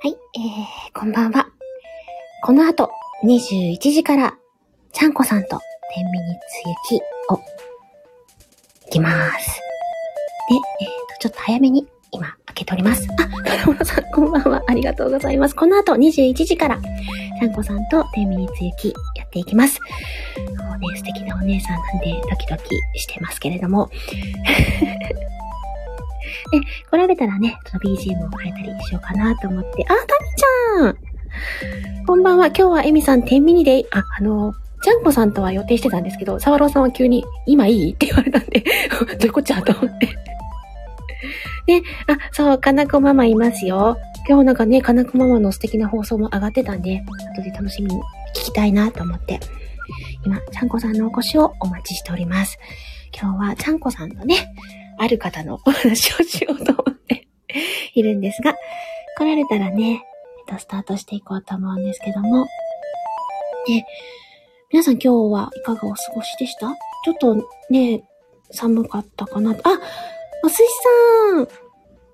はい、えー、こんばんは。この後、21時から、ちゃんこさんと天秤につゆきを、いきます。で、えーと、ちょっと早めに今開けております。あ、金村さん、こんばんは。ありがとうございます。この後21時から、ちゃんこさんと天秤につゆきやっていきます。もうね、素敵なお姉さんなんでドキドキしてますけれども。で、来られたらね、ちょっと BGM を変えたりしようかなと思って。あ、タミちゃんこんばんは。今日はエミさん天秤で、あ、あの、ちゃんこさんとは予定してたんですけど、サワローさんは急に、今いいって言われたんで、どういうこっちゃと思って。ね、あ、そう、かなこママいますよ。今日なんかね、かなこママの素敵な放送も上がってたんで、後で楽しみに聞きたいなと思って、今、ちゃんこさんのお越しをお待ちしております。今日はちゃんこさんとね、ある方のお話をしようと思っているんですが、来られたらね、えっと、スタートしていこうと思うんですけども。で、皆さん今日はいかがお過ごしでした？ちょっとね、寒かったかな？あ、お寿司さん。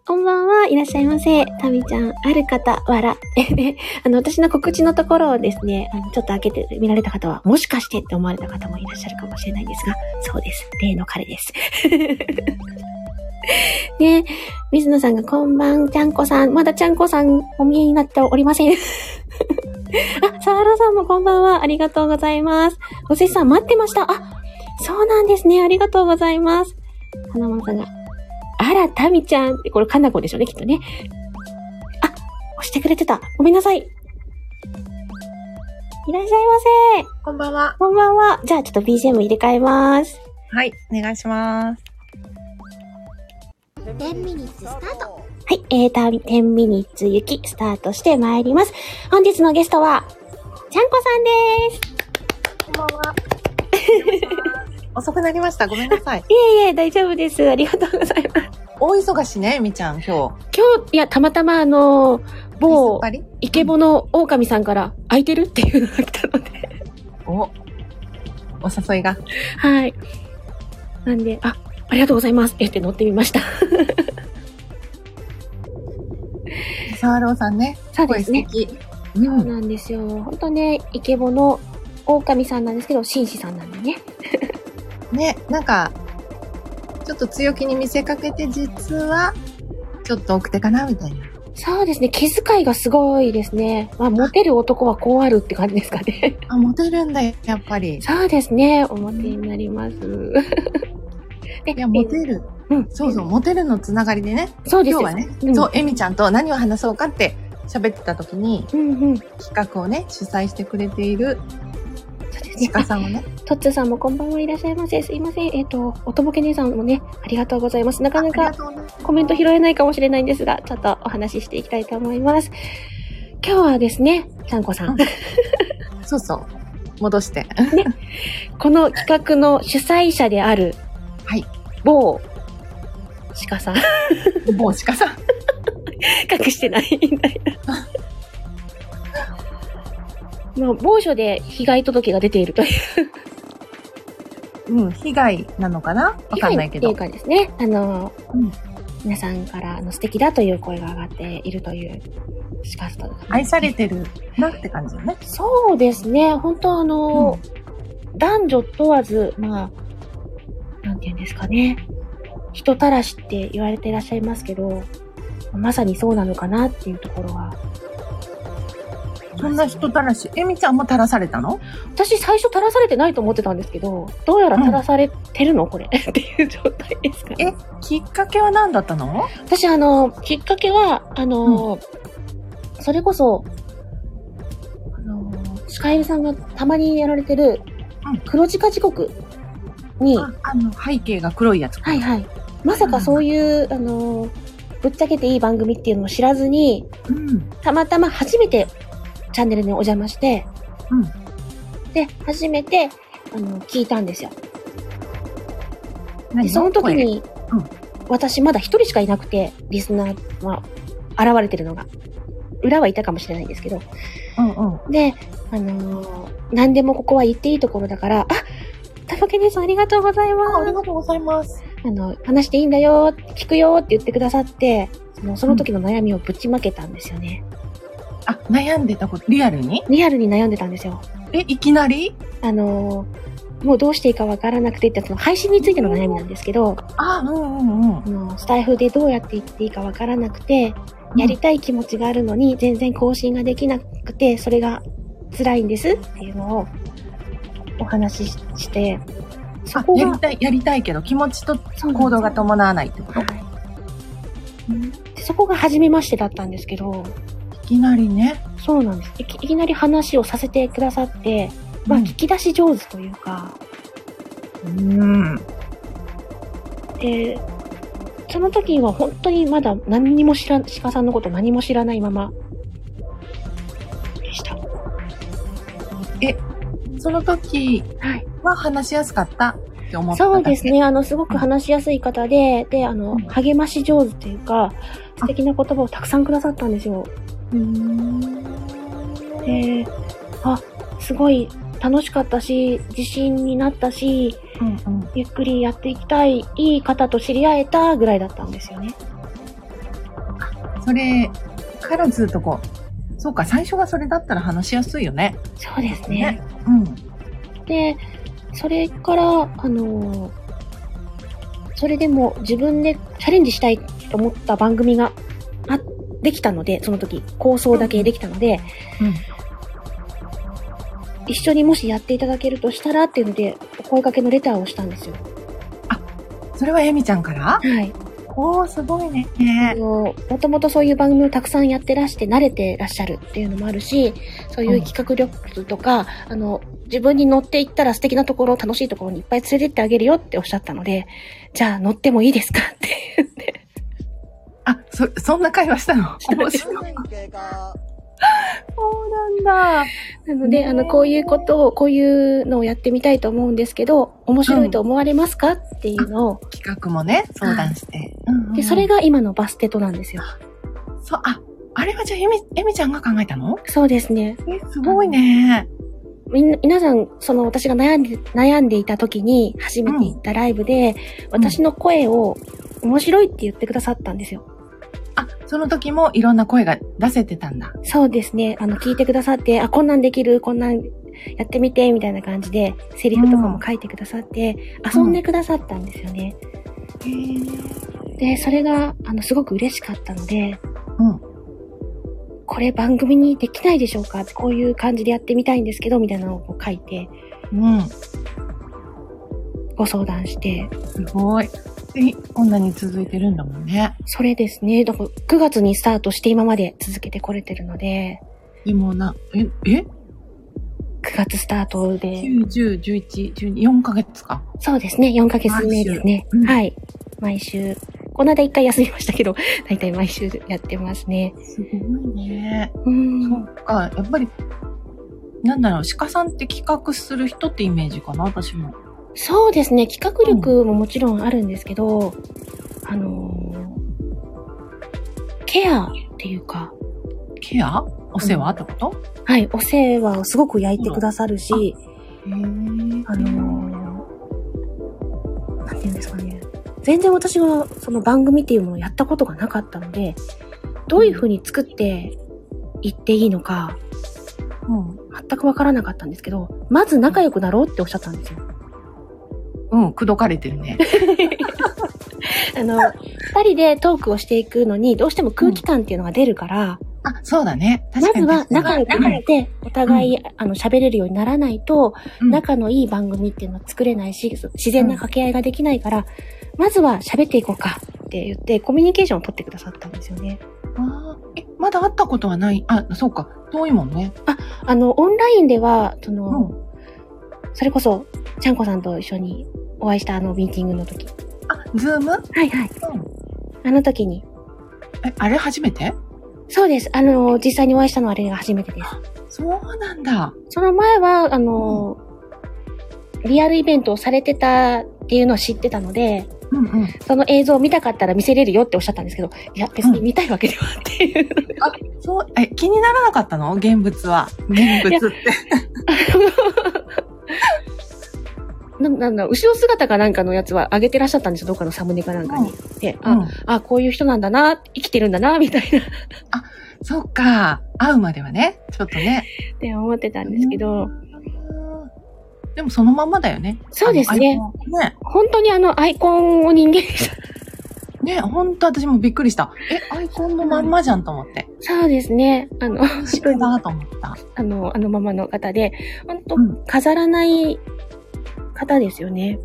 こんばんは、いらっしゃいませ。タミちゃん、ある方、わら。でね、あの、私の告知のところをですね、あの、ちょっと開けて見られた方は、もしかしてって思われた方もいらっしゃるかもしれないんですが、そうです。例の彼です。ね水野さんがこんばん、ちゃんこさん。まだちゃんこさんお見えになっておりません。あ、サワロさんもこんばんは。ありがとうございます。おせさん待ってました。あ、そうなんですね。ありがとうございます。花丸さんが、あら、タミちゃんって、これかなこでしょうね、きっとね。あ、押してくれてた。ごめんなさい。いらっしゃいませ。こんばんは。こんばんは。じゃあちょっと BGM 入れ替えます。はい、お願いします。10ミニッツスタート。はい、えー、た10ミニッツ行きスタートしてまいります。本日のゲストは、ちゃんこさんです。こんばんは。遅くなりました。ごめんなさい。いえいえ、大丈夫です。ありがとうございます。大忙しね、みちゃん、今日。今日、いや、たまたまあの、某、イケボの狼さんから、空いてるっていうのが来たので、お、お誘いが。はい。なんで、あ、ありがとうございます。えって乗ってみました。サワローさんね。声そうですね。素敵。う。そうんなんですよ。本当ね、イケボの狼さんなんですけど、紳士さんなんでね。ね、なんか、ちょっと強気に見せかけて、実は、ちょっと奥手かな、みたいな。そうですね。気遣いがすごいですね。まあ、モテる男はこうあるって感じですかね。あ、モテるんだよ、やっぱり。そうですね。おモテになります。でいや、モテる。うん。そうそう、モテるのつながりでね。そうですよ。今日はね、うんそう、エミちゃんと何を話そうかって喋ってた時に、うんうん。企画をね、主催してくれているそうですね。鹿さんをね、トッツーさんもこんばんはいらっしゃいませ。すいません。えっ、と、おとぼけ姉さんもね、ありがとうございます。なかなあかコメント拾えないかもしれないんですが、ちょっとお話ししていきたいと思います。今日はですね、ちゃんこさん。そうそう。戻して。この企画の主催者である、はい。某、鹿さん。某鹿さん。隠してないみたいな。まあ、某所で被害届が出ているという。うん、被害なのかな？わかんないけど被。害っていうかですね、あの、うん皆さんからあの素敵だという声が上がっているという鹿さん。愛されてるなって感じよね。そうですね。本当あの、男女問わず、まあ、なんて言うんですかね。人たらしって言われていらっしゃいますけど、まさにそうなのかなっていうところは。そんな人たらし、エミちゃんも垂らされたの？私最初垂らされてないと思ってたんですけど、どうやら垂らされてるの、これ。っていう状態ですかね。え、きっかけは何だったの？私あの、きっかけは、あの、それこそ、あの、シカエルさんがたまにやられてるうん、黒字化時刻に、ああの、背景が黒いやつ。はいはい。まさかそういう、あの、ぶっちゃけていい番組っていうのを知らずに、うん。たまたま初めてチャンネルにお邪魔して、うん。で、初めて、あの、聞いたんですよ。何？で、その時。に、うん私まだ一人しかいなくて、リスナーは現れてるのが。裏はいたかもしれないんですけど。声うんうん。で、あのー何でもここは言っていいところだから、あたぶけ姉さんありがとうございます。ありがとうございます。あの、話していいんだよ、聞くよって言ってくださって、そのその時の悩みをぶちまけたんですよね。あ、悩んでたこと、リアルに？リアルに悩んでたんですよ。え、いきなり？あのー、もうどうしていいかわからなくてって、その配信についての悩みなんですけど、あ、うんうんうん。スタイフでどうやっていっていいかわからなくて、やりたい気持ちがあるのに全然更新ができなくて、それが辛いんですっていうのをお話しして、そあこ、がやり、たい、やりたいけど、気持ちと行動が伴わないってこと？はい。でそこが初めましてだったんですけど、いきなりね。そうなんです。いきいきなり話をさせてくださって、まあ、うん聞き出し上手というか、うん。で、その時は本当にまだ何にも知らん、鹿さんのこと何も知らないままでした。その時はい。は話しやすかった？って思ったそうです。ね。あの、すごく話しやすい方で、で、あのうん、励まし上手というか、素敵な言葉をたくさんくださったんですよ。うーん。で、あ、すごい楽しかったし、自信になったし、うんうん。ゆっくりやっていきたい、いい方と知り合えたぐらいだったんですよね。それからずっとこう、そうか、最初がそれだったら話しやすいよね。そうですね。ねうん。で、それから、あのそれでも自分でチャレンジしたいと思った番組が、あ、できたので、その時、構想だけできたので、うん。一緒にもしやっていただけるとしたらっていうので、お声掛けのレターをしたんですよ。それはエミちゃんから？はい。おー、すごいね。あの、もともとそういう番組をたくさんやってらして慣れてらっしゃるっていうのもあるし、そういう企画力とか、あの、自分に乗っていったら素敵なところ、楽しいところにいっぱい連れてってあげるよっておっしゃったので、じゃあ乗ってもいいですか？って言って。あ、そ、そんな会話したの？面白い。そうなんだ。なので、ねえあの、こういうことを、こういうのをやってみたいと思うんですけど、面白いと思われますか？っていうのを、企画もね、相談して。うんうんで、それが今のバステトなんですよ。そう、あ、あれはじゃあエミ、エミちゃんが考えたの？そうですね。え、すごいね。みんな、皆さん、その私が悩んで、悩んでいた時に初めて行ったライブで、私の声を面白いって言ってくださったんですよ。あ、その時もいろんな声が出せてたんだ。そうですね。あの、聞いてくださって、あ、こんなんできる、こんなんやってみて、みたいな感じで、セリフとかも書いてくださって、遊んでくださったんですよね。へーで、それが、あの、すごく嬉しかったので、うん。これ番組にできないでしょうか？こういう感じでやってみたいんですけど、みたいなのを書いて、うん。ご相談して、すごい。で、こんなに続いてるんだもんね。それですね。だから9月にスタートして今まで続けてこれてるので、でもな、え、え？9月スタートで、?9、10、11、12、4ヶ月か？そうですね。4ヶ月目ですねうん。はい。毎週。この間一回休みましたけど、だいたい毎週やってますね。すごいね。うーん。そうか。やっぱり、なんだろう、鹿さんって企画する人ってイメージかな、私も。そうですね。企画力ももちろんあるんですけど、あのーケアっていうか、ケア？お世話ってこと、はい、お世話をすごく焼いてくださるし、へーあのー、なんていうんですかね。全然私はその番組っていうものをやったことがなかったので、どういう風に作っていっていいのか、うん。全くわからなかったんですけど、まず仲良くなろうっておっしゃったんですよ。うん、口説かれてるね。あの、二人でトークをしていくのに、どうしても空気感っていうのが出るから、あ、そうだね。確まずは。仲良くて、お互い、あの、喋れるようにならないと、うん仲のいい番組っていうのは作れないし、自然な掛け合いができないから、まずは喋っていこうかって言って、コミュニケーションを取ってくださったんですよね。あーえ、まだ会ったことはない？あ、そうか。遠いもんね。あの、オンラインでは、その、うんそれこそ、ちゃんこさんと一緒にお会いしたあのミーティングの時。あ、ズーム？はいはい。うん。あの時に。え、あれ初めて？そうです。あの、実際にお会いしたのはあれが初めてです。そうなんだ。その前は、あの、リアルイベントをされてたっていうのを知ってたので、うんうん。その映像を見たかったら見せれるよっておっしゃったんですけど、いや、別に見たいわけではっていう。そう、え、気にならなかったの？現物は。現物って。ななんだ、後ろ姿かなんかのやつは上げてらっしゃったんですよ。どっかのサムネかなんかに。で、あ、うん。あ、こういう人なんだな、生きてるんだな、みたいな。そっか。会うまではね。ちょっとね。って思ってたんですけど、でもそのまんまだよね。そうですねね。本当にあのアイコンを人間にした。ね、ほんと私もびっくりした。え、アイコンのまんまじゃんと思って。そうですね。あの、鹿だと思った。あの、あのままの方で、本当うん飾らない方ですよね。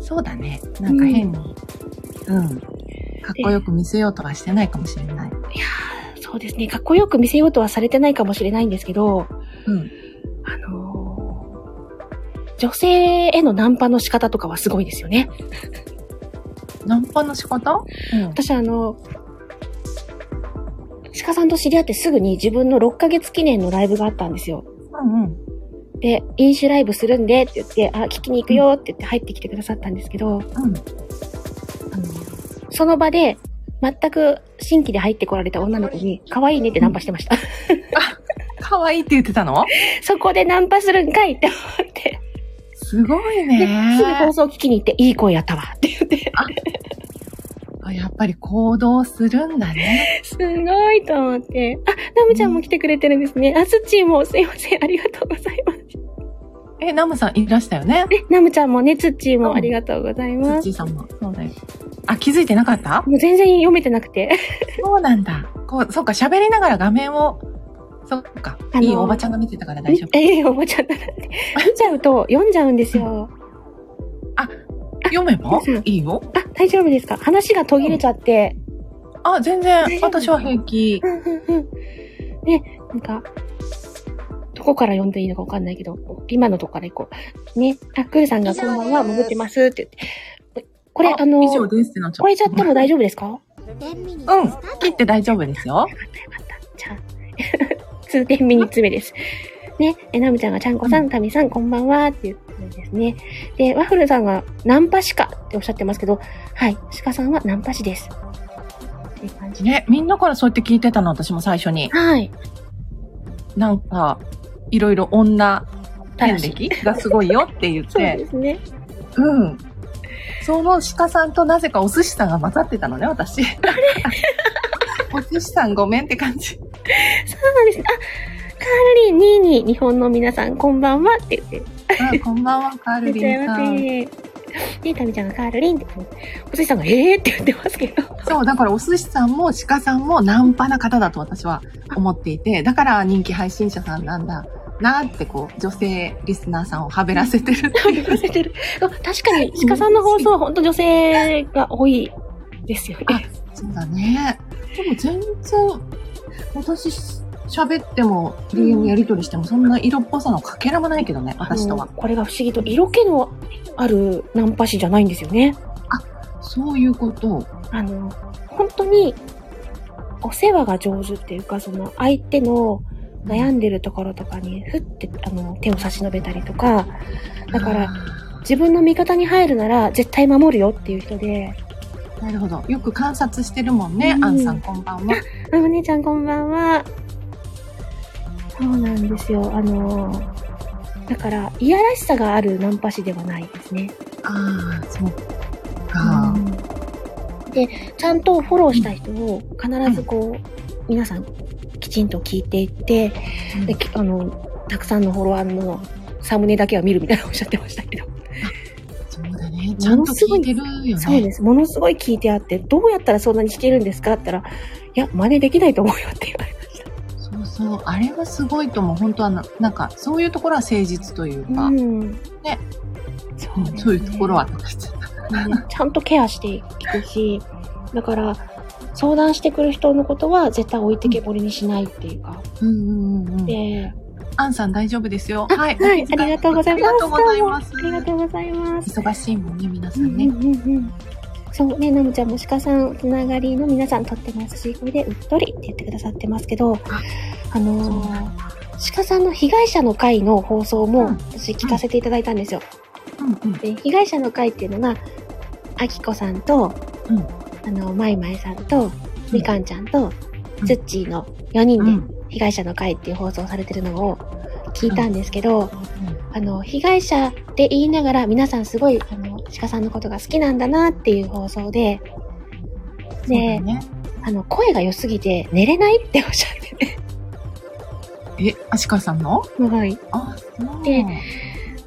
そうだね。なんか変に、うん。かっこよく見せようとはしてないかもしれない。そうですね。かっこよく見せようとはされてないかもしれないんですけど、うん。あのー女性へのナンパの仕方とかはすごいですよね。ナンパの仕方？うん。私あの、鹿さんと知り合ってすぐに自分の6ヶ月記念のライブがあったんですよ。うんうん。で、飲酒ライブするんでって言って、あ、聞きに行くよって言って入ってきてくださったんですけど、うん。あの、その場で、全く新規で入ってこられた女の子に、可愛いねってナンパしてました。可愛いって言ってたの？そこでナンパするんかいって思って。すごいで、ね。すぐ放送聞きに行って、いい声やったわって言って。あやっぱり行動するんだね。すごいと思って。あ、ナムちゃんも来てくれてるんですね。あ、スッチーもすいません。ありがとうございます。え、ナムさんいらしたよね？ね、ナムちゃんもね、ツッチーもありがとうございツッます。チーさんも。そうだよ。あ、気づいてなかった？もう全然読めてなくて。そうなんだ。こう、そうか、喋りながら画面を、そっか。あのーいいおばちゃんが見てたから大丈夫。ええおばちゃんだなって。見ちゃうと読んじゃうんですよ。読めば？いいよ。あ、大丈夫ですか？話が途切れちゃって。あ、全然私は平気。うんうんうん。ね、なんか、どこから読んでいいのかわかんないけど、今のとこから行こう。ね、あ、クールさんがこんばんは、潜ってますって言って。これ、あの、以上ですってなっちゃ超えちゃっても大丈夫ですか？ようん。切って大丈夫ですよ。かったよかった。じゃあ、通天ミニッツ目です。ね、え、ナムちゃんがちゃんこさん、タミさん、こんばんはって言ってるんですね。で、ワッフルさんがナンパ師かっておっしゃってますけど、はい、鹿さんはナンパ師です。っていう感じで。ね、みんなからそうやって聞いてたの、私も最初に。はい。なんか、いろいろ女遍歴がすごいよって言っそうでて、すね。うん。その鹿さんとなぜかお寿司さんが混ざってたのね、私。お寿司さんごめんって感じ。そうなんですね。あ、カールリン、ニーニー、日本の皆さん、こんばんはって言って。あこんばんは、カールリンさん。せ。で、タミちゃんがカールリンって。お寿司さんが、えーって言ってますけど。そう、だからお寿司さんも鹿さんもナンパな方だと私は思っていて、だから人気配信者さんなんだなってこう、女性リスナーさんをはべらせてるっていう。言わせてる。あ確かに、鹿さんの放送は本当女性が多いですよね。あそうだね。でも全然、私喋っても DM やり取りしてもそんな色っぽさのかけらもないけどね、私とは。これが不思議と、色気のあるナンパ師じゃないんですよね。そういうこと。あの、本当に、お世話が上手っていうか、その、相手の悩んでるところとかに、ふって、あの、手を差し伸べたりとか、だから、自分の味方に入るなら、絶対守るよっていう人で、なるほど。よく観察してるもんね。うんアンさんこんばんは。あ、お姉ちゃんこんばんは。そうなんですよ。あの、だから、いやらしさがあるナンパ師ではないですね。ああ、そうか。で、ちゃんとフォローした人を必ずこう、皆さんきちんと聞いていって、うんできあの、たくさんのフォロワーのサムネだけは見るみたいなおっしゃってましたけど。そうだね。ちゃんと聞いてるよね。そうです。ものすごい聞いてあって、どうやったらそんなに聞けるんですかって言ったら、いや、真似できないと思うよって言われました。そうそう。あれはすごいと思う。本当はな、なんか、そういうところは誠実というか、うん。ね。そうねそういうところはとか言っちゃった。ねちゃんとケアしていくし、だから、相談してくる人のことは絶対置いてけぼりにしないっていうか。うんうんうんうん。で、アンさん大丈夫ですよ。あはい。はい、ありがとうございます。ありがとうございます。ありがとうございます。忙しいもんね、皆さうんんね。うんうんうん。そうね、ナムちゃんも鹿さんつながりの皆さんとっても優しい声でうっとりって言ってくださってますけど、あのー、鹿さんの被害者の会の放送もうん私聞かせていただいたんですよ。うんうん。で、被害者の会っていうのが、あきこさんと、うんあの、まいまいさんと、みかんちゃんと、うんつっちーの4人でうん被害者の会っていう放送されてるのを聞いたんですけど、あの、被害者って言いながら皆さんすごい、あの、鹿さんのことが好きなんだなっていう放送で、そうだね。あの、声が良すぎて寝れないっておっしゃってて。え、アシカさんの？はい。あ、そう。で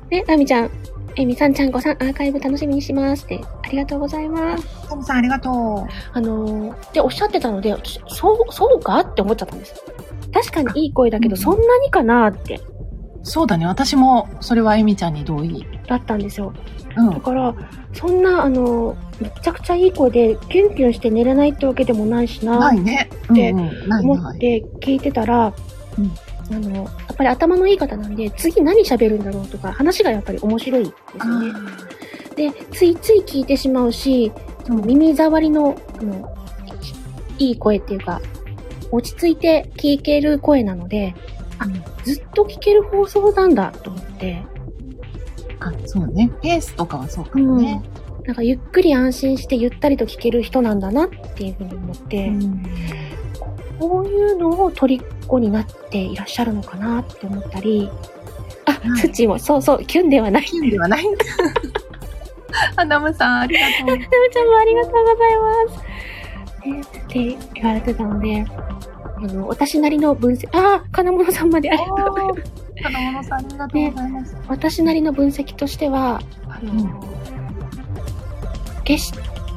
で、ナミちゃん、えみさんちゃんこさん、アーカイブ楽しみにしますって、ありがとうございます。トムさんありがとあのー、で、おっしゃってたので、私そう、そうかって思っちゃったんです。確かにいい声だけど、うんそんなにかなって、う。そうだね。私も、それはエミちゃんに同意。だったんですよ。うんだ。から、そんな、あのー、めちゃくちゃいい声で、キュンキュンして寝れないってわけでもないしな、ないね。でうんうん、ないない。思って聞いてたら、うんあの、やっぱり頭のいい方なんで、次何喋るんだろうとか、話がやっぱり面白いですよね。で、ついつい聞いてしまうし、その耳障りの、あの、いい声っていうか、落ち着いて聞ける声なので、あ、ずっと聞ける放送なんだと思って、あ、そうね。ペースとかはそうかもね。なんかゆっくり安心してゆったりと聞ける人なんだなっていうふうに思って、うんこういうのを虜になっていらっしゃるのかなって思ったり、あ、はいツッチーも、そうそう、キュンではない。キュンではないんだ。アダムさん、ありがとう。なむちゃんもありがとうございます。ねって言われてたので、あの、私なりの分析、ああ、金物さんまでありがとうございます。子供のさん、ありがとうございます。私なりの分析としては、あの、うん決し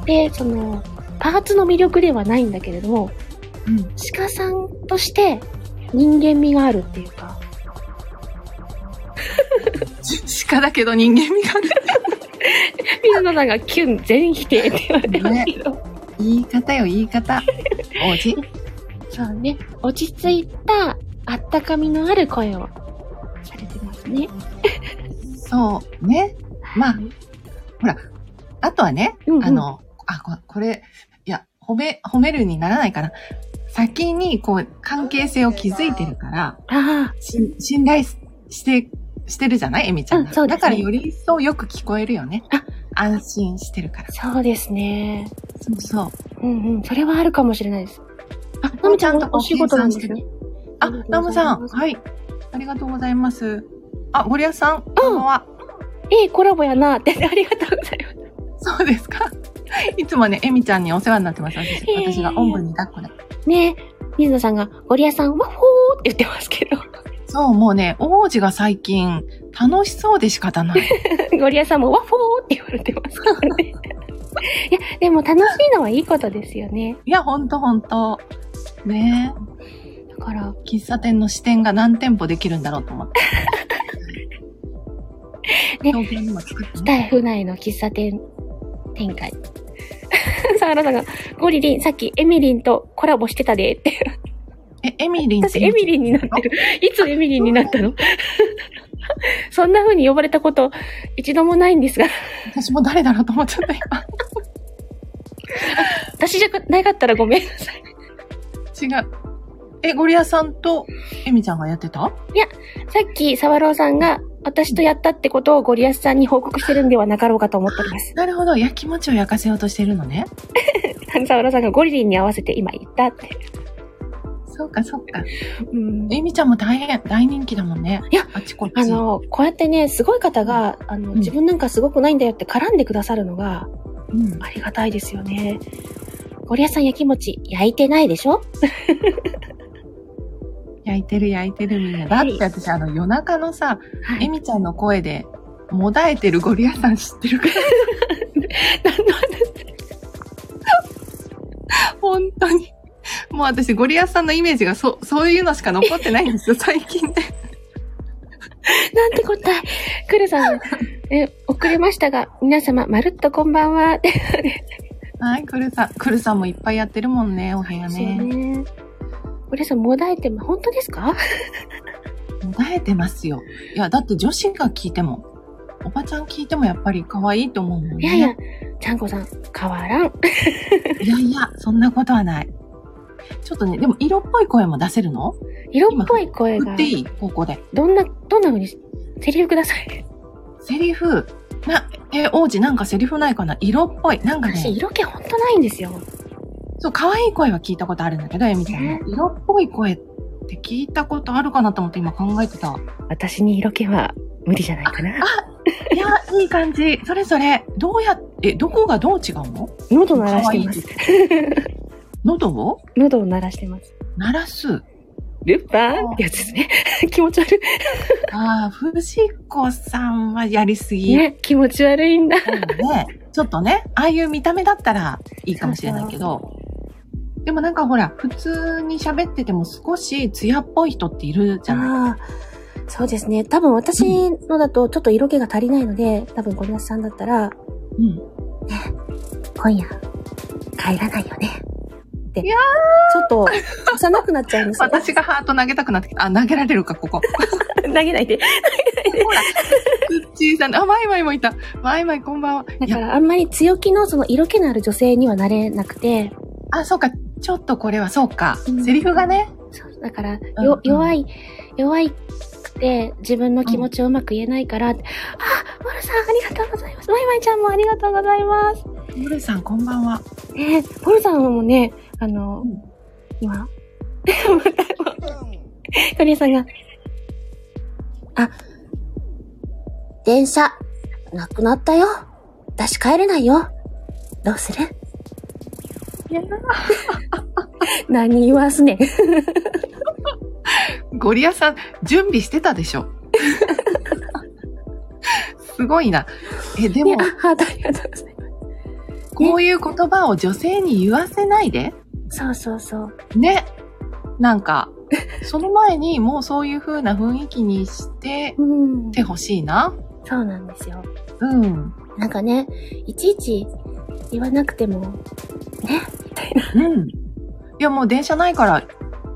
て、その、パーツの魅力ではないんだけれども、うん。鹿さんとして人間味があるっていうか、鹿だけど人間味がある。水野さんがキュン全否定って言われてますけど、言い方よ、言い方。王子。そうね、落ち着いた、あったかみのある声をされてますね。そうね。まあ、ほら、あとはね、うんうんあの、あ、ここれ、いや、褒め、褒めるにならないかな。先に、こう、関係性を築いてるから、信頼しして、してるじゃない？エミちゃんが、うんそうですねだからより一層よく聞こえるよね。あ安心してるから。あ、そうですね。そうそう。うんうん、それはあるかもしれないです。あ、ナムちゃんのお仕事なんですね。あありが、とナムさん、はい。ありがとうございます。あ、ゴリアスさん、こんばんは。ええコラボやなって、ありがとうございます。そうですか。いつもね、エミちゃんにお世話になってます。私私がおんぶに抱っこで。ね水野さんが、ゴリアさん、ワッホーって言ってますけど、そう、もうね、王子が最近、楽しそうで仕方ない。ゴリアさんもワッホーって言われてますからね。いや、でも楽しいのはいいことですよね。いや、ほんとほんと。ねだから、喫茶店の支店が何店舗できるんだろうと思って。ね東京にも作ってスね。タイフ内の喫茶店展開。さあ、原さんが、ゴリリン、さっきエミリンとコラボしてたでって。え、エミリン私、エミリンになってる。いつエミリンになったの？そんな風に呼ばれたこと、一度もないんですが、私も誰だろうと思っちゃった、今。私じゃなかったらごめんなさい。違う。え、ゴリアさんとエミちゃんがやってた？さっき、サワローさんが、私とやったってことをゴリアスさんに報告してるんではなかろうかと思っております。なるほど。やきもちを焼かせようとしてるのね。サワローさんがゴリリンに合わせて今言ったって。そうか、そうか。うん。エミちゃんも大変、大人気だもんね。いや、あちこち。あの、こうやってね、すごい方が、あの、うん自分なんかすごくないんだよって絡んでくださるのが、うん。ありがたいですよね。ゴリアスさん焼き餅焼いてないでしょ？焼いてる焼いてるみんな。だって私、あの、夜中のさ、はい。エミちゃんの声で、もだえてるゴリアさん知ってる？から。何の話本当に。もう私、ゴリアさんのイメージがそ、そういうのしか残ってないんですよ、最近ね。なんて答え？クルさんが、え、遅れましたが、皆様、まるっとこんばんは。はい、クルさん。クルさんもいっぱいやってるもんね、お部屋ね。ね。ゴリアスさん、もだえても、本当ですか？もだえてますよ。いや、だって女子が聞いても、おばちゃん聞いてもやっぱり可愛いと思うもんね。いやいや、ちゃんこさん、変わらん。いやいや、そんなことはない。ちょっとね、でも色っぽい声も出せるの？色っぽい声が振って、いい？ここで。どんな、どんな風に、セリフください。セリフ？な、え、王子なんかセリフないかな？色っぽい。なんか私、ね、色気ほんとないんですよ。そう、可愛い声は聞いたことあるんだけど、エミちゃん。色っぽい声って聞いたことあるかなと思って今考えてた。私に色気は無理じゃないかな。いや、いい感じ。それぞれ、どうやっ、え、どこがどう違うの？喉鳴らしてます。喉を？喉を鳴らしてます。鳴らす。ルパンってやつですね。気持ち悪ああ、藤子さんはやりすい。ぎ。ね、気持ち悪いんだ。ね、ちょっとね、ああいう見た目だったらいいかもしれないけど、でもなんかほら、普通に喋ってても少し艶っぽい人っているじゃないそうですね。多分私のだとちょっと色気が足りないので、多分ゴリアスさんだったら、うん。今夜、帰らないよね。って。いやちょっと、幼くなっちゃうんですよ。私がハート投げたくなってきた。あ、投げられるか、ここ。投げないで。ほら、うっちーさん、あ、マイマイもいた。マイマイこんばんは。だからあんまり強気のその色気のある女性にはなれなくて、あ、そうか、ちょっとこれはそうか。うんセリフがね。そうだから、うんよ、弱い、弱いくて自分の気持ちをうまく言えないから、あ、モルさんありがとうございます。マイマイちゃんもありがとうございます。モルさん、こんばんは。ねモルさんもね、あの、うん今、トリエさんが、あ、電車、なくなったよ。出し帰れないよ。どうする？何言わすねん。ゴリアさん、準備してたでしょ？すごいな。え、でもありがとうございます。こういう言葉を女性に言わせないで。そうそうそう。ね。なんか、その前にもうそういう風な雰囲気にしてうん。てほしいな。そうなんですよ。うん。なんかね、いちいち言わなくても、ね、みたいな。うん。いやもう電車ないから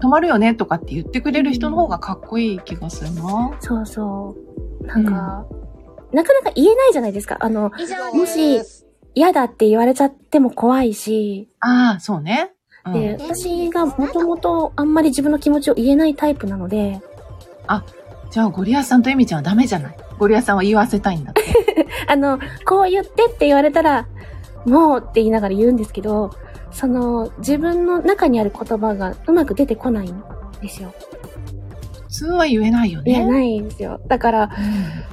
止まるよねとかって言ってくれる人の方がかっこいい気がするな。そうそう。なんか、なかなか言えないじゃないですか。あの、もし嫌だって言われちゃっても怖いし、ああ、そうね。うん、で、私がもともとあんまり自分の気持ちを言えないタイプなので、じゃあゴリアスさんとエミちゃんはダメじゃない。ゴリアスさんは言わせたいんだって。あの、こう言ってって言われたら、もうって言いながら言うんですけど、その、自分の中にある言葉がうまく出てこないんですよ。普通は言えないよね。言えないんですよ。だから、う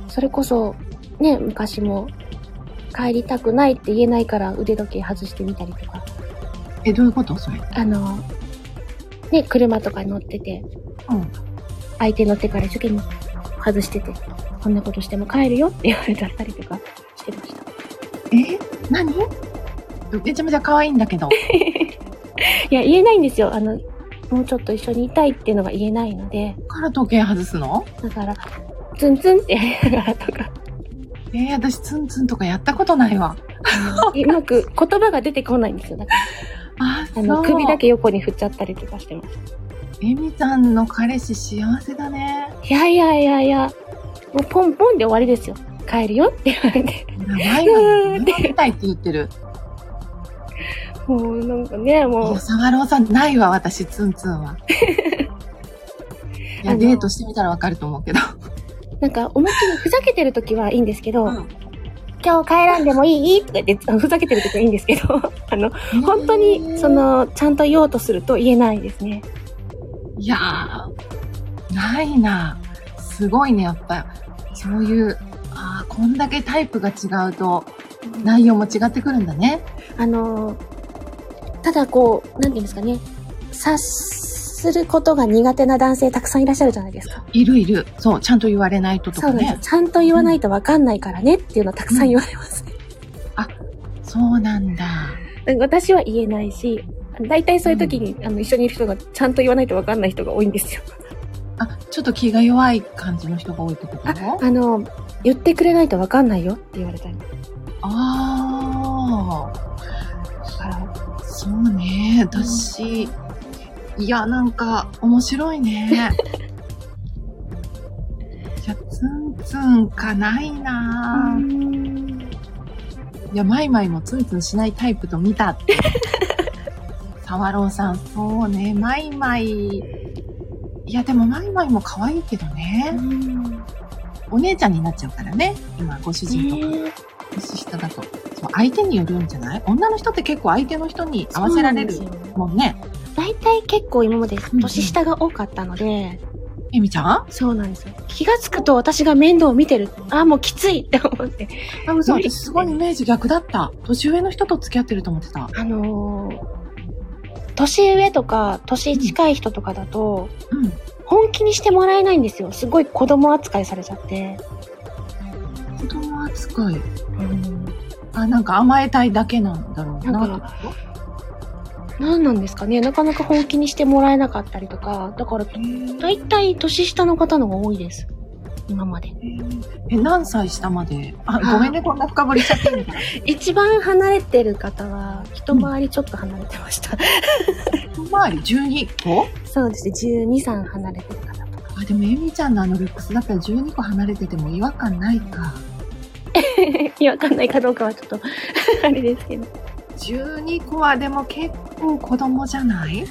んそれこそ、ね、昔も、帰りたくないって言えないから腕時計外してみたりとか、え、どういうこと？それ。あの、ね、車とかに乗ってて、うん。相手乗ってから一生懸命外してて、こんなことしても帰るよって言われたりとかしてました。え？何？めちゃめちゃ可愛いんだけど。いや、言えないんですよ。あの、もうちょっと一緒にいたいっていうのが言えないので、から時計外すの？だから、ツンツンってやりながらとか、えー、私ツンツンとかやったことないわ。あのうまく言葉が出てこないんですよ。だかあ、ら、あの、そう。首だけ横に振っちゃったりとかしてます。エミちゃんの彼氏幸せだね。いやいやいやいや、もうポンポンで終わりですよ。帰るよって言われて。長いわ。今みたいって言ってる。もうなんかね、いもうさんないわ、私、ツンツンは。いや、デートしてみたらわかると思うけど。なんか思いっきりふざけてる時はいいんですけど、うん今日帰らんでもいい？とか言って、ふざけてる時はいいんですけど、あの、本当に、そ、の、ちゃんと言おうとすると言えないですね。いやー、ないな。すごいね、やっぱ。そういう、こんだけタイプが違うと、内容も違ってくるんだね。あの、ただこう、なんていうんですかね、察することが苦手な男性たくさんいらっしゃるじゃないですか。いるいる。そう、ちゃんと言われないととかねそうですよ。。ちゃんと言わないとわかんないからねっていうのはたくさん言われますね。そうなんだ。私は言えないし、大体そういう時に、あの一緒にいる人がちゃんと言わないとわかんない人が多いんですよ。あ、ちょっと気が弱い感じの人が多いってこと？あ、あの、言ってくれないとわかんないよって言われたり。あだかそうね。私、いや、なんか、面白いね。いや、ツンツンかないなぁ。いや、マイマイもツンツンしないタイプと見たって。サワローさん、そうね、マイマイ。いや、でもマイマイも可愛いけどね。お姉ちゃんになっちゃうからね。今、ご主人とか。ね年下だと。そう相手によるんじゃない？女の人って結構相手の人に合わせられるもんね。大体結構今までうん年下が多かったので、えみちゃん？そうなんですよ。気がつくと私が面倒を見てる。あ、もうきついって思って。あ、嘘。無理私すごいイメージ逆だった。年上の人と付き合ってると思ってた。あのー年上とか、年近い人とかだと、うん。本気にしてもらえないんですよ。すごい子供扱いされちゃって。子供扱い。うん。あ、なんか甘えたいだけなんだろうな。なんか何なんですかねなかなか本気にしてもらえなかったりとか。だから、だいたい年下の方のが多いです。今まで。え、何歳下まで？あ、ごめんね、こんな深掘りしちゃって。一番離れてる方は、一回りちょっと離れてました。一回り？12個？そうですね。12、3離れてる方とか。あ、でもエミちゃんのあのルックスだったら12個離れてても違和感ないか。わかんないかどうかはちょっと、あれですけど。12個はでも結構子供じゃない？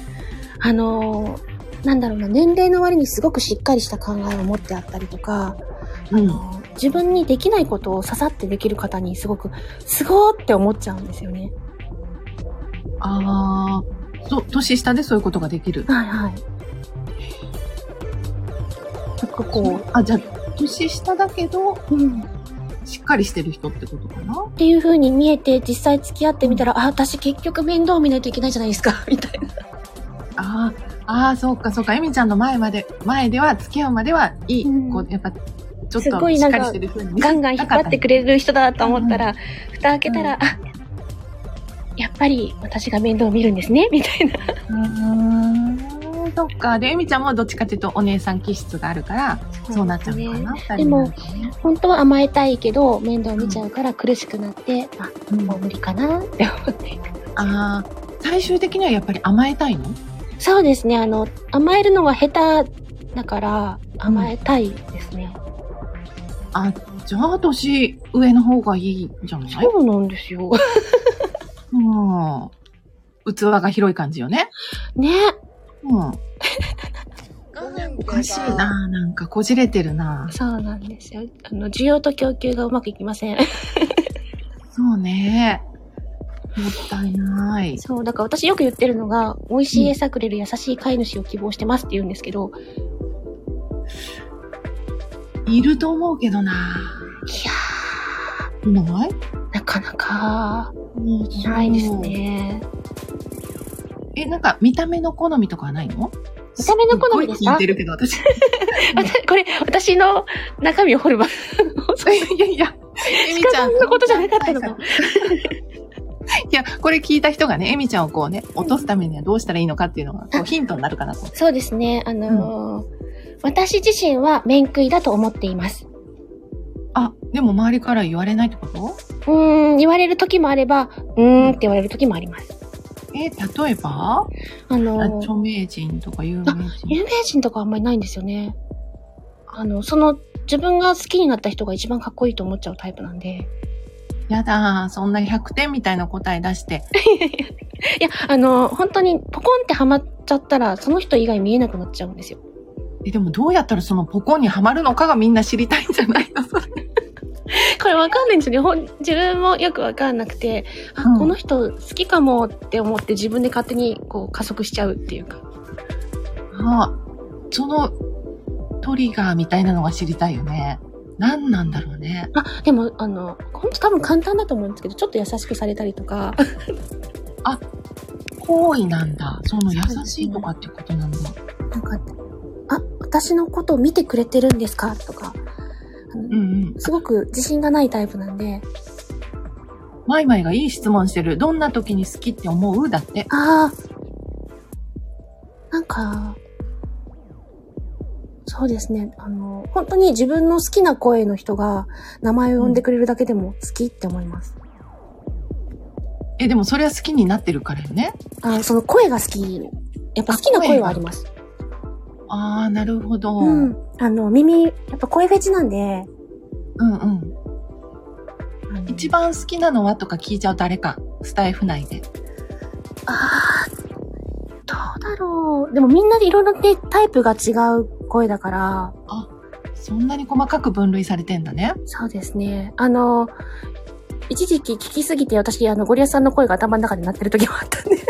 あのーなんだろうな、年齢の割にすごくしっかりした考えを持ってあったりとか、うん。あの自分にできないことをささってできる方にすごく、すごーって思っちゃうんですよね。ああ、そ、年下でそういうことができる。はいはい。なんかこあ、じゃあ、年下だけど、う、うん。しっかりしてる人ってことかな？っていう風に見えて、実際付き合ってみたら、あ、私結局面倒見ないといけないじゃないですか、みたいな。ああ、そうか、そうか。エミちゃんの前まで、前では、付き合うまではいい。うんこう、やっぱ、ちょっとしっかりしてる風にガンガン引っ張ってくれる人だと思ったら、蓋開けたら、うんあ、やっぱり私が面倒見るんですね、みたいな。うーん、そっか。で、エミちゃんもどっちかっていうとお姉さん気質があるから、そうなっちゃうのかな、二人でも本当は甘えたいけど、面倒見ちゃうから苦しくなって、あ、うんもう無理かなって思って。ああ、最終的にはやっぱり甘えたいの？そうですね、あの、甘えるのは下手だから、甘えたいですね。あ、じゃあ、年上の方がいいんじゃない？そうなんですよ。うん。器が広い感じよね。ね。うん。おかしいななんかこじれてるなそうなんですよ。あの、需要と供給がうまくいきません。そうね。もったいない。そう、だから私よく言ってるのが、美味しい餌くれる優しい飼い主を希望してますって言うんですけど、いると思うけどな。いやいない？ー、なかなか、いないです。ね。え、なんか見た目の好みとかはないの？見た目の好みですか？聞いてるけど、私。これ、私の中身を掘る場。やいや、エミちゃん。そんなことじゃなかったのか。いや、これ聞いた人がね、エミちゃんをこうね、落とすためにはどうしたらいいのかっていうのが、こうヒントになるかなと。そうですね。あのー私自身は面食いだと思っています。あ、でも周りから言われないってこと？うーん、言われる時もあれば、うーんって言われる時もあります。え、例えば？あのあー著名人とか有名人。有名人とかあんまりないんですよね。あの、その、自分が好きになった人が一番かっこいいと思っちゃうタイプなんで。やだ、そんな100点みたいな答え出して。いや、あの、本当にポコンってハマっちゃったら、その人以外見えなくなっちゃうんですよ。え、でもどうやったらそのポコンにはまるのかがみんな知りたいんじゃないの？それ。これわかんないんですよね。自分もよくわかんなくて、あ、うんこの人好きかもって思って自分で勝手にこう加速しちゃうっていうか。あそのトリガーみたいなのが知りたいよね。何なんだろうね。あ、でも、あの、本当多分簡単だと思うんですけど、ちょっと優しくされたりとか、好意なんだ。その優しいとかってことなんだ。なんか、あ、私のことを見てくれてるんですか？とか、うんうん。すごく自信がないタイプなんで、マイマイがいい質問してる。どんな時に好きって思う？だって。ああ、なんか、そうですね。あの、本当に自分の好きな声の人が名前を呼んでくれるだけでも好きって思います。え、でもそれは好きになってるからよね。あーその声が好き。やっぱ好きな声はあります。ああ、なるほど。ううんん。あの、耳、やっぱ声フェチなんで、うん。あの一番好きなのはとか聞いちゃう誰か。スタイフ内で。ああ、どうだろう。でもみんなでいろいろね、タイプが違う声だから、そんなに細かく分類されてんだね。そうですね。あの、一時期聞きすぎて私、あの、ゴリアスさんの声が頭の中で鳴ってる時もあったんで。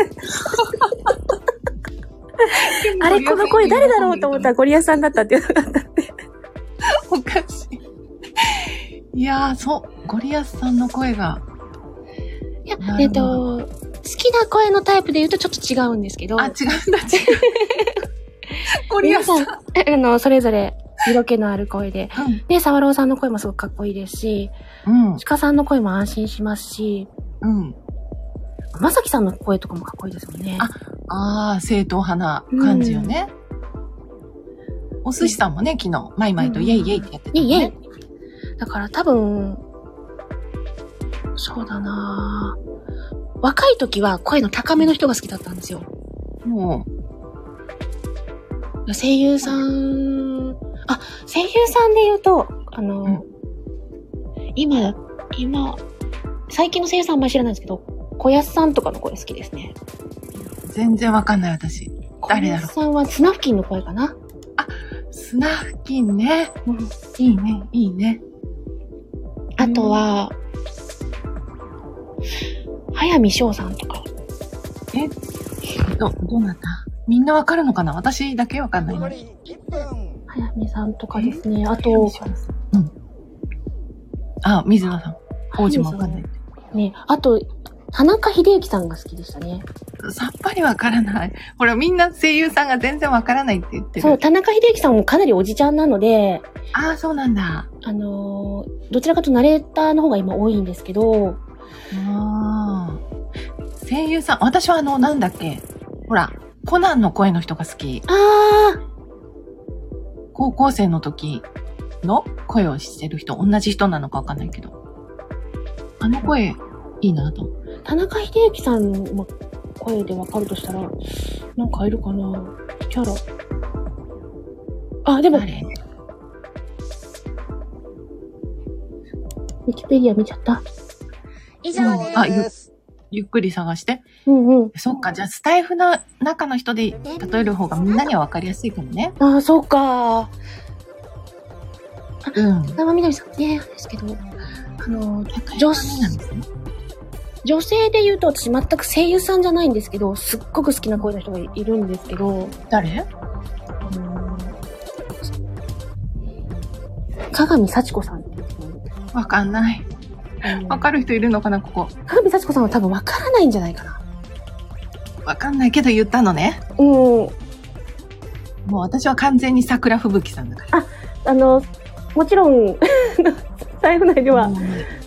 あれ、この声誰だろうと思ったらゴリアスさんだったっていうのがあったんで。おかしい。いやー、そう。ゴリアスさんの声が。いやえっと、好きな声のタイプで言うとちょっと違うんですけど。あ、違うんだ、違う。ゴリアスさん。あの、それぞれ色気のある声で。うん。で、サワローさんの声もすごくかっこいいですし、うん。鹿さんの声も安心しますし、うん。まさきさんの声とかもかっこいいですもんね。あああ、正統派な感じよね。お寿司さんもね、昨日、マイマイとイェイイェイってやってたイェイイェイね。だから多分、そうだなぁ若い時は声の高めの人が好きだったんですよ。も声優さん、あ、声優さんで言うと、あの、うん今、今、最近の声優さんあんまり知らないんですけど、小安さんとかの声好きですね。う、全然わかんない私。誰だろう小安さんはスナフキンの声かな？スナフキンね。いいね、いいね。あとは、早見翔さんとか。え、ど、どうなった？みんなわかるのかな？私だけわかんないな。早見さんとかですね。あと、うん。あ、水野さん。王子もわかんない。ね、あと、田中秀幸さんが好きでしたね。さっぱりわからない。ほら、みんな声優さんが全然わからないって言ってる。そう、田中秀幸さんもかなりおじちゃんなので、ああ、そうなんだ。あのーどちらかとナレーターの方が今多いんですけど、ああ。声優さん、私はあの、なんだっけ？ほら、コナンの声の人が好き。あー、高校生の時の声をしてる人、同じ人なのかわかんないけど。あの声、いいなと。田中秀幸さんも声でわかるとしたら、なんかいるかなキャラ。あ、でも、ウ誰ィキペディア見ちゃった。以上です。ゆっくり探して。うんうん。そっか、じゃあスタイフの中の人で例える方がみんなにはわかりやすいかもね。ああ、そうか。うん。生みどりさんね、ですけど、あの、女性なんですね。女性で言うと私全く声優さんじゃないんですけど、すっごく好きな声の人がいるんですけど、誰？鏡幸子さんわかんない。わかる人いるのかな、ここ。鏡幸子さんは多分わからないんじゃないかな。わかんないけど言ったのね。うん。もう私は完全に桜吹雪さんだから。あの、もちろん、財布内では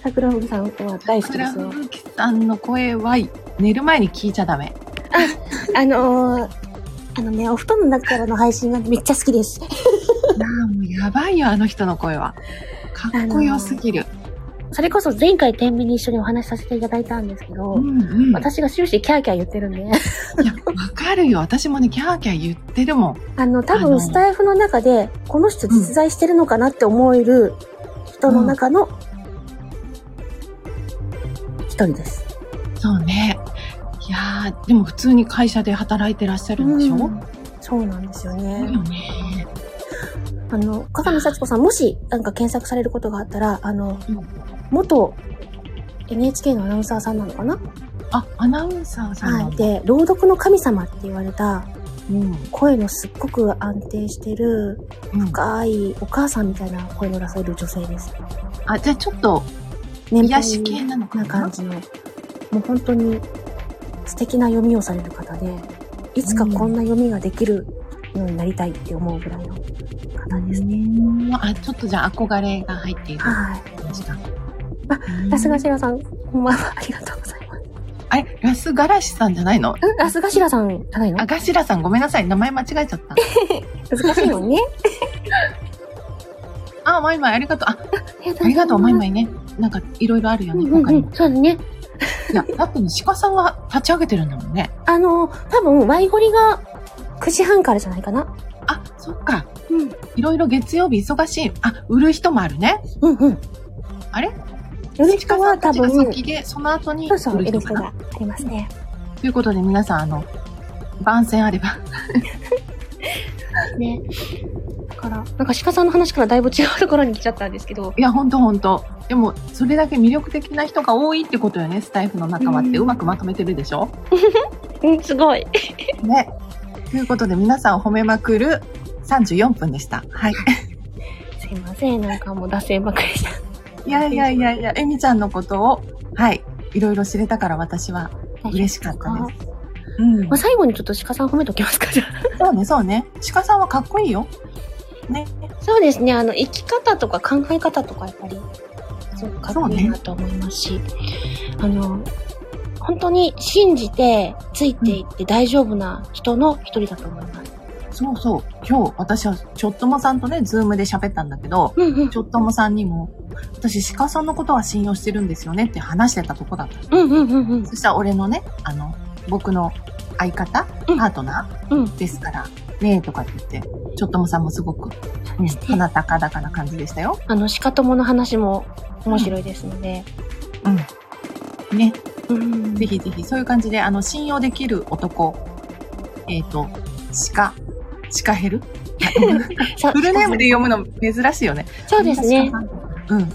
桜吹さんは大好きで桜すよ。吹雪さんの声は寝る前に聞いちゃダメ。あのー、あのね、お布団の中からの配信がめっちゃ好きです。な あ、もうやばいよ、あの人の声は。かっこよすぎる。それこそ前回天秤に一緒にお話しさせていただいたんですけど、うんうん。い私が終始キャーキャー言ってるんで、や、わかるよ。私もね、キャーキャー言ってるもん。あの、多分スタイフの中で、この人実在してるのかなって思える人の中の一人です。そうね。いやー、でも普通に会社で働いてらっしゃるんでしょ、うんそうなんですよいいね。よね。あの、鏡幸子さん、もしなんか検索されることがあったら、あの、うん元 NHK のアナウンサーさんなのかな？あ、アナウンサーさんなはい。で、朗読の神様って言われた、うん。声のすっごく安定してる、うん。深いお母さんみたいな声の出せる女性です。あ、じゃあちょっと、年癒し系なのかな？な感じの、もう本当に素敵な読みをされる方で、いつかこんな読みができるようになりたいって思うぐらいの方ですね。ね。あ、ちょっとじゃあ憧れが入っているはい。あうんラスガシラさん、こんばんは。ありがとうございます。あれ、ラスガラシさんじゃないの？んラスガシラさんじゃないの？あ、ガシラさんごめんなさい。名前間違えちゃった。難しいもんね。あ、マイマイありがとう。あ、あありがとう、マイマイ。イね。なんか、いろいろあるよね、うんうん。そうだね。いや、だってね、鹿さんが立ち上げてるんだもんね。あの、多分、ワイゴリが9時半からじゃないかな。あ、そっか。うん。いろいろ月曜日忙しい。あ、売る人もあるね。うんうん。あれ？売る人は多分が、先で、その後にそうそう、売る人かな。売る人がありますね。ということで皆さん、あの、番宣あれば。ね。だから、なんか鹿さんの話からだいぶ違うところに来ちゃったんですけど、いや、ほんとほんと。でも、それだけ魅力的な人が多いってことよね、スタイフの仲間って。うんうまくまとめてるでしょ？うん、すごい。ね。ということで、皆さんを褒めまくる34分でした。はい。すいません、なんかもう脱線ばっかりした。いやいやいやいや、エミちゃんのことを、はい、いろいろ知れたから私は嬉しかったです。うんまあ、。最後にちょっと鹿さん褒めときますか、じゃあ。そうね、そうね。鹿さんはかっこいいよ。ね。そうですね。あの、生き方とか考え方とか、やっぱり、すごくかっこいいなと思いますし、あの、本当に信じて、ついていって大丈夫な人の一人だと思います。そうそう。今日、私は、ちょっともさんとね、ズームで喋ったんだけど、うんうんち。ょっともさんにも、私、鹿さんのことは信用してるんですよねって話してたとこだった。うんうんうんうん。そしたら俺のね、あの、僕の相方、うんパートナうん。ーですから、ねえとかって言って、ちょっともさんもすごく、うん、鼻高々な感じでしたよ。あの、鹿友の話も面白いですので。うん。ね、うんぜひぜひ、そういう感じで、あの、信用できる男、えっ、と、鹿、鹿ヘル？さフルネームで読むの珍しいよね。そうですね。うん。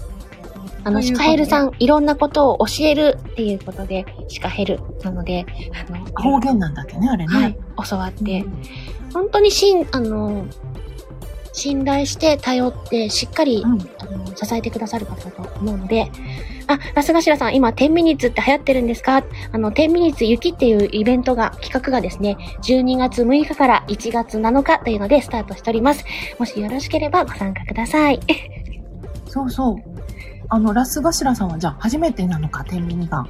あの、シカヘルさん、いろんなことを教えるっていうことで、シカヘルなので、あの、方言なんだっけね、あれね。はい、教わって、うん本当にしん、あの、信頼して、頼って、しっかり、うん。あの、支えてくださる方だと思うので、あ、ラスガシラさん、今、10ミニッツって流行ってるんですか？あの、10ミニッツ雪っていうイベントが、企画がですね、12月6日から1月7日というのでスタートしております。もしよろしければご参加ください。そうそう。あの、ラスガシラさんはじゃあ初めてなのか、天秤が？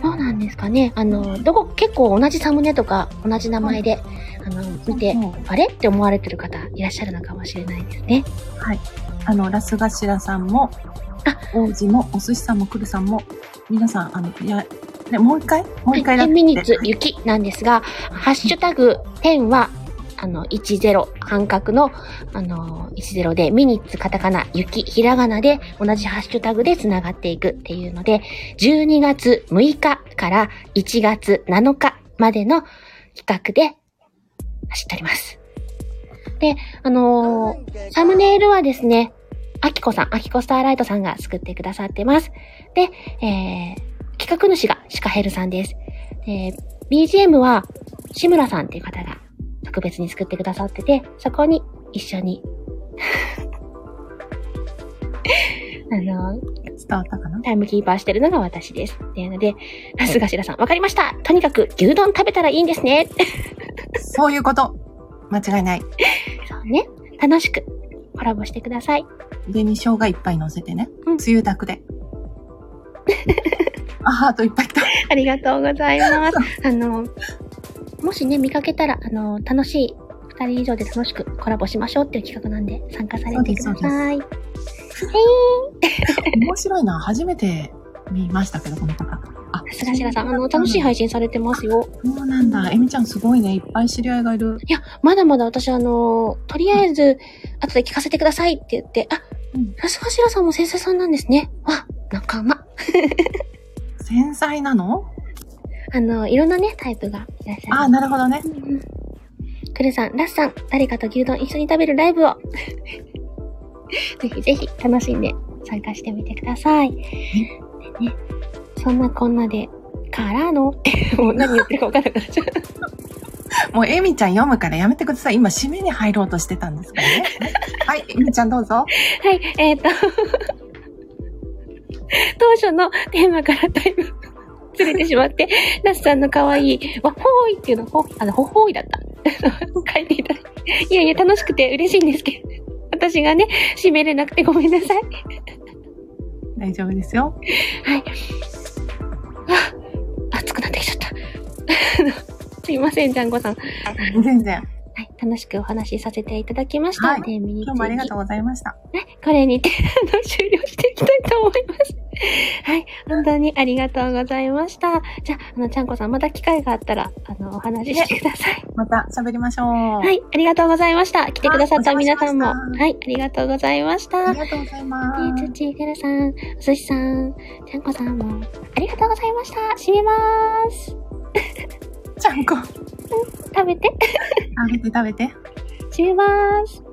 そうなんですかね。あの、どこ、結構同じサムネとか同じ名前で、あの、見て、そうあれ？って思われてる方いらっしゃるのかもしれないですね。はい。あの、ラスガシラさんも、あ王子も、お寿司さんも、くるさんも、皆さん、あの、いや、ね、もう一回？もう一回だ10。ミニッツ雪なんですが、ハッシュタグ10は、あの、10、半角の、あの、10で、ミニッツカタカナ、雪、ひらがなで、同じハッシュタグで繋がっていくっていうので、12月6日から1月7日までの企画で走っております。で、あのーサムネイルはですね、アキコさん、アキコスターライトさんが作ってくださってます。で、えー、企画主がシカヘルさんです。えー、BGM は志村さんっていう方が特別に作ってくださってて、そこに一緒に、あの、伝わったかな？タイムキーパーしてるのが私です。っていうので、ラスガシラさん、わかりましたとにかく牛丼食べたらいいんですねそういうこと。間違いない。そうね。楽しくコラボしてください。上に生姜いっぱい乗せてね。うんつゆだくで。あ、ハートいっぱい来た。ありがとうございます。あの、もしね、見かけたら、あの、楽しい、二人以上で楽しくコラボしましょうっていう企画なんで、参加されてください。面白いな。初めて見ましたけど、この方。あ、さすがしらさん、あの、楽しい配信されてますよ。そうなんだ。エミちゃんすごいね。いっぱい知り合いがいる。いや、まだまだ私、あの、とりあえず、後で聞かせてくださいって言って、あ、うんさすがしらさんも先生さんなんですね。わ、仲間。繊細なの？あの、いろんなね、タイプがいらっしゃる。あ、なるほどね。うんうんクルさん、ラスさん、誰かと牛丼一緒に食べるライブを。ぜひぜひ楽しんで参加してみてください。でね、そんなこんなで、からの、もう何言ってるか分からなくなっちゃう。もうエミちゃん読むからやめてください。今、締めに入ろうとしてたんですからね。はい、エミちゃんどうぞ。はい、えっ、と、当初のテーマからだいぶずれてしまって、ラスさんの可愛い、わ、ほーいっていうの、ほ、あの、ほほーいだった。書いていただいて。いやいや、楽しくて嬉しいんですけど、私がね、締めれなくてごめんなさい。大丈夫ですよ。はい。あ、すいません、ジャンゴさん。は全然。い、楽しくお話しさせていただきました。はい今日もありがとうございました。はい、これにて、あの、終了していきたいと思います。はい、本当にありがとうございました。じゃあ、あの、ちゃんこさん、また機会があったら、あの、お話ししてください。また喋りましょう。ははい、ありがとうございました。来てくださった皆さんも。はいありがとうございました。ありがとうございまねす。つちーぐるさん、お寿司さん、ちゃんこさんも、ありがとうございました。締めまーす。ちゃんこ。食べて。食べて食べて。締めまーす。